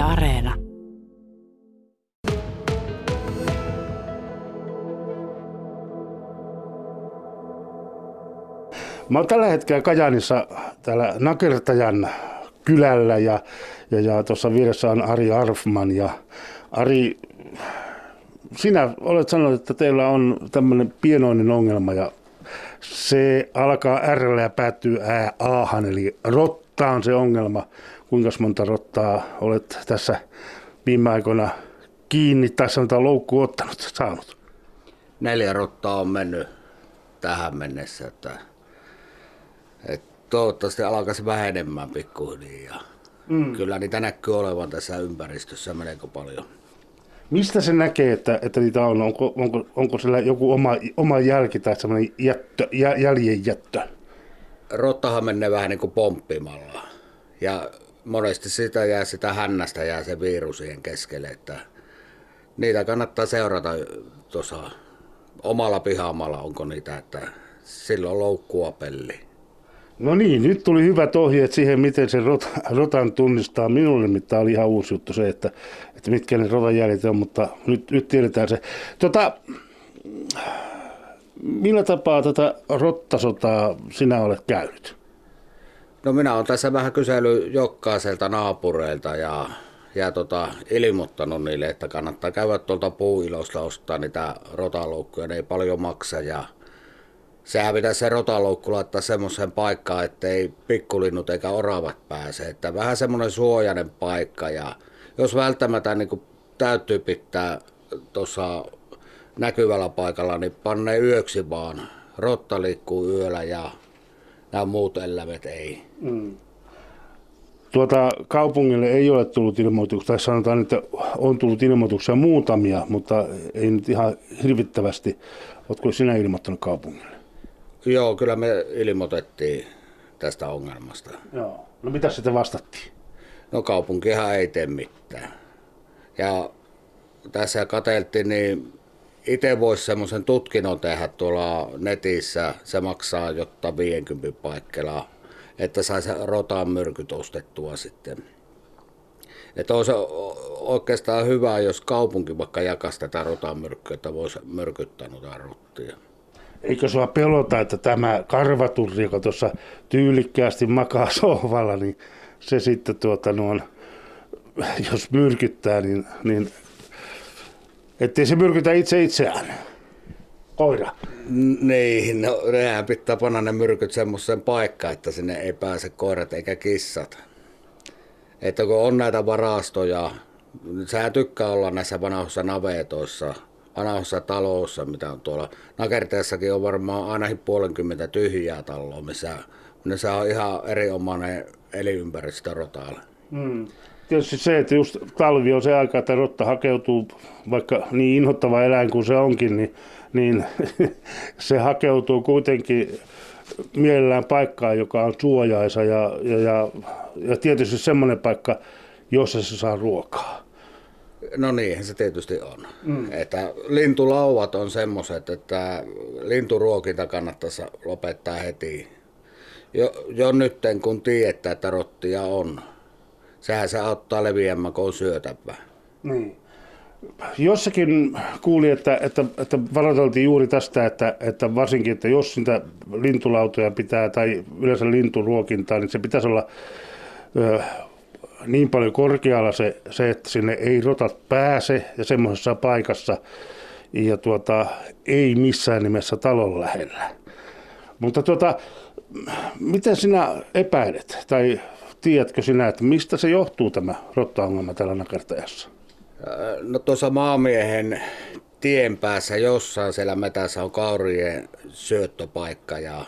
Areena. Mä oon tällä hetkellä Kajaanissa täällä Nakertajan kylällä ja, ja, ja tuossa vieressä on Ari Arfman ja Ari, sinä olet sanonut, että teillä on tämmöinen pienoinen ongelma ja se alkaa R ja päättyy ää Ahan, eli rotta on se ongelma. Kuinka monta rottaa olet tässä viime aikoina kiinni tai sanotaan loukku ottanut, saanut? Neljä rottaa on mennyt tähän mennessä, että, että toivottavasti alkaisi vähenemään pikkuhiljaa. Mm. Kyllä niitä näkyy olevan tässä ympäristössä melko paljon. Mistä se näkee, että, että niitä on? Onko, onko, onko siellä joku oma, oma jälki tai semmoinen jättö, jä, jäljen jättö? Rottahan menee vähän niin kuin pomppimalla. Ja monesti sitä jää sitä hännästä jää se virus siihen keskelle, että niitä kannattaa seurata tuossa omalla pihaamalla, onko niitä, että silloin loukkua pelli. No niin, nyt tuli hyvät ohjeet siihen, miten se rot, rotan tunnistaa. Minulle nimittäin oli ihan uusi juttu se, että, että mitkä ne rotan jäljet on, mutta nyt, nyt tiedetään se. Tota, millä tapaa tätä rottasotaa sinä olet käynyt? No minä olen tässä vähän kysellyt jokkaiselta naapureilta ja, ja tota, ilmoittanut niille, että kannattaa käydä tuolta puuilosta ostaa niitä rotaloukkuja, ne ei paljon maksa ja sehän pitäisi se rotaloukku laittaa semmoiseen paikkaan, että ei pikkulinnut eikä oravat pääse. Että vähän semmoinen suojainen paikka ja jos välttämättä niin täytyy pitää tuossa näkyvällä paikalla, niin panne yöksi vaan. Rotta liikkuu yöllä ja nämä muut eläimet ei. Mm. Tuota, kaupungille ei ole tullut ilmoituksia, tai sanotaan, että on tullut ilmoituksia muutamia, mutta ei nyt ihan hirvittävästi. Oletko sinä ilmoittanut kaupungille? Joo, kyllä me ilmoitettiin tästä ongelmasta. Joo. No mitä sitten vastattiin? No kaupunkihan ei tee mitään. Ja tässä katseltiin, niin itse voisi semmoisen tutkinnon tehdä tuolla netissä. Se maksaa jotta 50 paikkeilla, että saisi rotan myrkyt ostettua sitten. Että olisi oikeastaan hyvä, jos kaupunki vaikka jakaisi tätä rotan myrkkyä, että voisi myrkyttää noita rottia. Eikö sua pelota, että tämä karvaturri, joka tuossa tyylikkäästi makaa sohvalla, niin se sitten tuota noin, jos myrkyttää, niin, niin ettei se myrkytä itse itseään. Koira. Niin, no nehän pitää panna ne myrkyt semmoiseen paikkaan, että sinne ei pääse koirat eikä kissat. Että kun on näitä varastoja, sä tykkää olla näissä vanhoissa navetoissa, vanhoissa taloissa, mitä on tuolla. Nakerteessakin on varmaan ainakin puolenkymmentä tyhjää taloa, missä ne on ihan erinomainen elinympäristö rotaille. Hmm tietysti se, että just talvi on se aika, että rotta hakeutuu, vaikka niin inhottava eläin kuin se onkin, niin, niin se hakeutuu kuitenkin mielellään paikkaan, joka on suojaisa ja, ja, ja, ja tietysti semmoinen paikka, jossa se saa ruokaa. No niin, se tietysti on. Mm. Että lintulauvat on semmoiset, että linturuokinta kannattaisi lopettaa heti. Jo, jo nytten kun tiedetään, että rottia on, sehän se auttaa leviämään, kun on syötävä. Niin. Jossakin kuuli, että, että, että varoiteltiin juuri tästä, että, että varsinkin, että jos niitä lintulautoja pitää tai yleensä linturuokintaa, niin se pitäisi olla ö, niin paljon korkealla se, se, että sinne ei rotat pääse ja semmoisessa paikassa ja tuota, ei missään nimessä talon lähellä. Mutta tuota, miten sinä epäilet tai tiedätkö sinä, että mistä se johtuu tämä rottaongelma täällä nakertajassa? No tuossa maamiehen tien päässä jossain siellä metässä on kaurien syöttöpaikka ja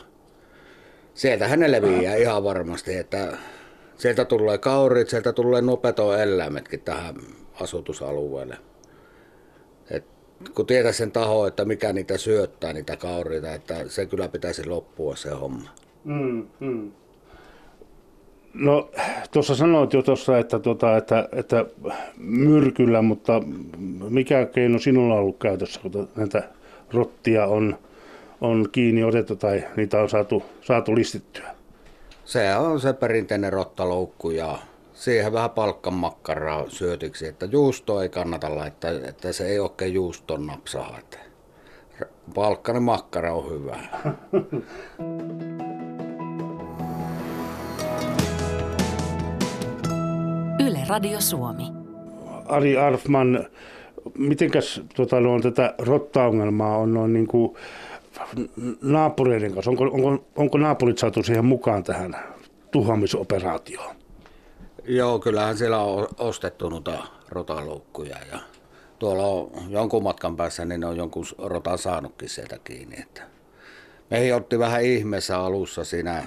sieltä hänelle leviää ihan varmasti, että sieltä tulee kaurit, sieltä tulee nuo eläimetkin tähän asutusalueelle. Et kun tietää sen taho, että mikä niitä syöttää, niitä kauriita, että se kyllä pitäisi loppua se homma. Mm, mm. No tuossa sanoit jo tuossa, että, tuota, että, että myrkyllä, mutta mikä keino sinulla on ollut käytössä, kun näitä rottia on, on kiinni otettu tai niitä on saatu, saatu listittyä? Se on se perinteinen rottaloukku ja siihen vähän palkkamakkaraa syötiksi, että juusto ei kannata laittaa, että se ei oikein juuston napsaha. Että palkkainen makkara on hyvä. Yle Radio Suomi. Ari Arfman, mitenkäs tota, no, tätä rottaongelmaa on noin niin kuin naapureiden kanssa? Onko, onko, onko naapurit saatu siihen mukaan tähän tuhoamisoperaatioon? Joo, kyllähän siellä on ostettu noita rotaloukkuja ja tuolla on jonkun matkan päässä, niin ne on jonkun rotan saanutkin sieltä kiinni. Että meihin otti vähän ihmeessä alussa siinä,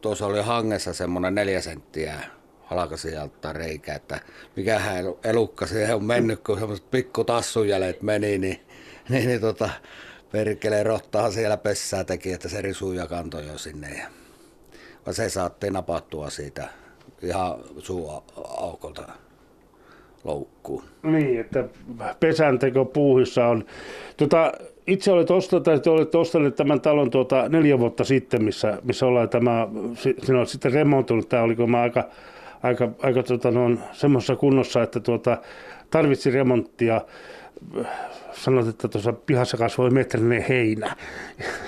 tuossa oli hangessa semmoinen neljä senttiä halkasijalta reikä, että mikähän elukka siihen on mennyt, kun semmoiset pikku tassujälet meni, niin, niin, niin tota, perkele rottaa siellä pessää teki, että se risuu ja kantoi jo sinne. Ja, vaan se saatiin napattua siitä ihan suuaukolta loukkuun. Niin, että pesänteko puuhissa on. Tota, itse olet ostanut, olet ostaneet tämän talon tuota neljä vuotta sitten, missä, missä ollaan tämä, sinä olet sitten remontoinut, tämä oliko mä aika, aika, aika tota, no, semmoisessa kunnossa, että tuota, tarvitsi remonttia. Sanoit, että tuossa pihassa kasvoi metrinen heinä.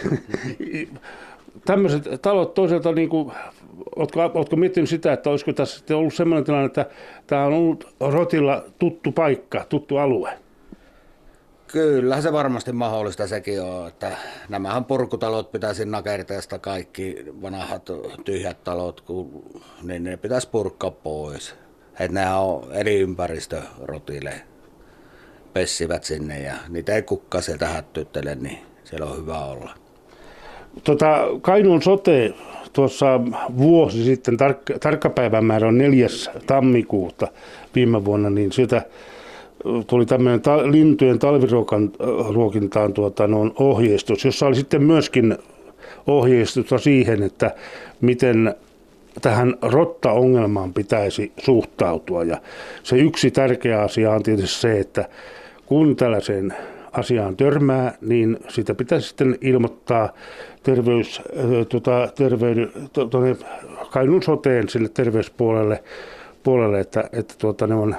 Tämmöiset talot toisaalta niin kuin Oletko, oletko miettinyt sitä, että olisiko tässä ollut sellainen tilanne, että tämä on ollut Rotilla tuttu paikka, tuttu alue? Kyllä se varmasti mahdollista sekin on, että nämähän purkutalot pitäisi nakerteesta kaikki vanhat tyhjät talot, kun, niin ne pitäisi purkaa pois. Että nehän on eri ympäristö rotille, pessivät sinne ja niitä ei kukka sieltä hättyttele, niin siellä on hyvä olla. Tota, Kainuun sote tuossa vuosi sitten, tarkka, tarkka päivämäärä on 4. tammikuuta viime vuonna, niin sitä tuli tämmöinen ta- lintujen talviruokintaan tuota, no, ohjeistus, jossa oli sitten myöskin ohjeistusta siihen, että miten tähän rotta-ongelmaan pitäisi suhtautua. Ja se yksi tärkeä asia on tietysti se, että kun tällaiseen asiaan törmää, niin sitä pitäisi sitten ilmoittaa terveys, tuota, terveyden, tuonne Kainuun soteen sille terveyspuolelle, puolelle, että, että tuota, ne on,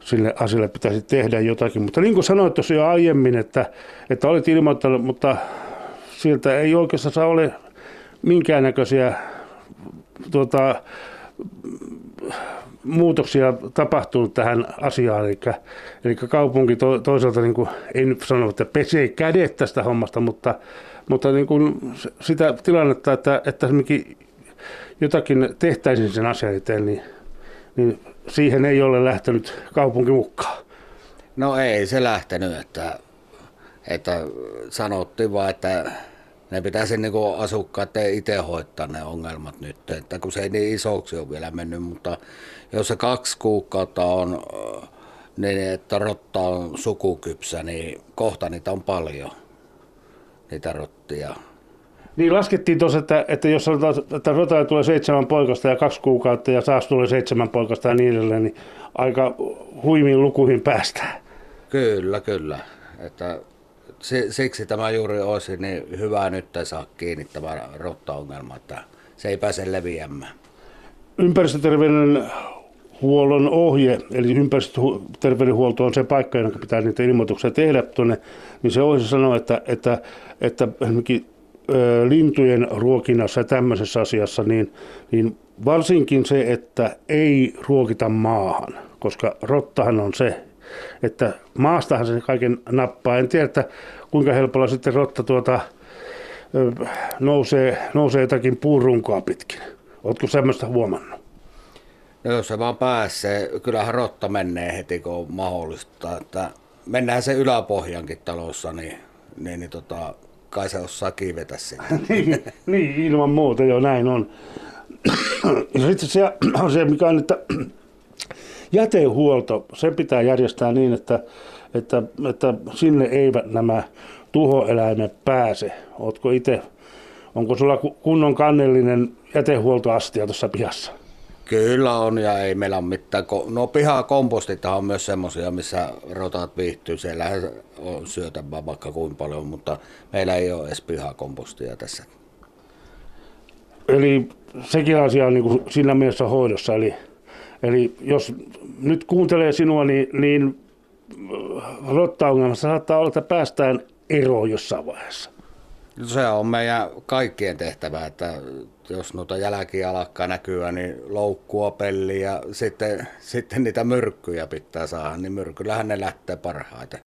sille asialle pitäisi tehdä jotakin. Mutta niin kuin sanoit tuossa jo aiemmin, että, että olet ilmoittanut, mutta sieltä ei oikeastaan ole minkäännäköisiä tuota, muutoksia tapahtunut tähän asiaan. Eli, eli kaupunki to, toisaalta, niin kuin, ei nyt sano, että pesee kädet tästä hommasta, mutta, mutta niin kuin sitä tilannetta, että, että jotakin tehtäisiin sen asian eteen, niin, niin siihen ei ole lähtenyt kaupunki mukaan. No ei se lähtenyt, että, että sanottiin vaan, että ne pitäisi niin asukkaat itse hoitaa ne ongelmat nyt, että kun se ei niin isoksi ole vielä mennyt, mutta jos se kaksi kuukautta on, niin että rotta on sukukypsä, niin kohta niitä on paljon, niitä rottia. Niin laskettiin tuossa, että, että jos sanotaan, että rotaja tulee seitsemän poikasta ja kaksi kuukautta ja saas tulee seitsemän poikasta ja niin edelleen, niin aika huimiin lukuihin päästään. Kyllä, kyllä. Että siksi tämä juuri olisi niin hyvä nyt saa kiinni tämä rottaongelma, että se ei pääse leviämään. Ympäristöterveydenhuollon ohje, eli ympäristöterveydenhuolto on se paikka, jonka pitää niitä ilmoituksia tehdä tuonne, niin se ohje sanoo, että, että, että esimerkiksi lintujen ruokinnassa ja tämmöisessä asiassa, niin, niin varsinkin se, että ei ruokita maahan, koska rottahan on se, että maastahan se kaiken nappaa. En tiedä, että kuinka helpolla sitten rotta tuota, nousee, nousee jotakin puurunkoa pitkin. Oletko semmoista huomannut? No jos se vaan pääsee, kyllähän rotta menee heti kun on mahdollista. Että mennään se yläpohjankin talossa, niin, niin, niin tota, kai se osaa kiivetä sinne. niin, niin, ilman muuta jo näin on. ja sitten se se, mikä on, että jätehuolto, se pitää järjestää niin, että, että, että sinne eivät nämä tuhoeläimet pääse. Oletko itse, onko sulla kunnon kannellinen jätehuoltoastia tuossa pihassa? Kyllä on ja ei meillä ole mitään. No pihakompostit on myös semmoisia, missä rotat viihtyy. Siellä on syötävää vaikka kuin paljon, mutta meillä ei ole edes pihakompostia tässä. Eli sekin asia on niin kuin siinä mielessä hoidossa, eli Eli jos nyt kuuntelee sinua, niin, niin rottaongelmassa saattaa olla, että päästään eroon jossain vaiheessa. Se on meidän kaikkien tehtävä, että jos noita jälkiä alkaa näkyä, niin loukkua, peli ja sitten, sitten niitä myrkkyjä pitää saada, niin myrkyllähän ne lähtee parhaiten.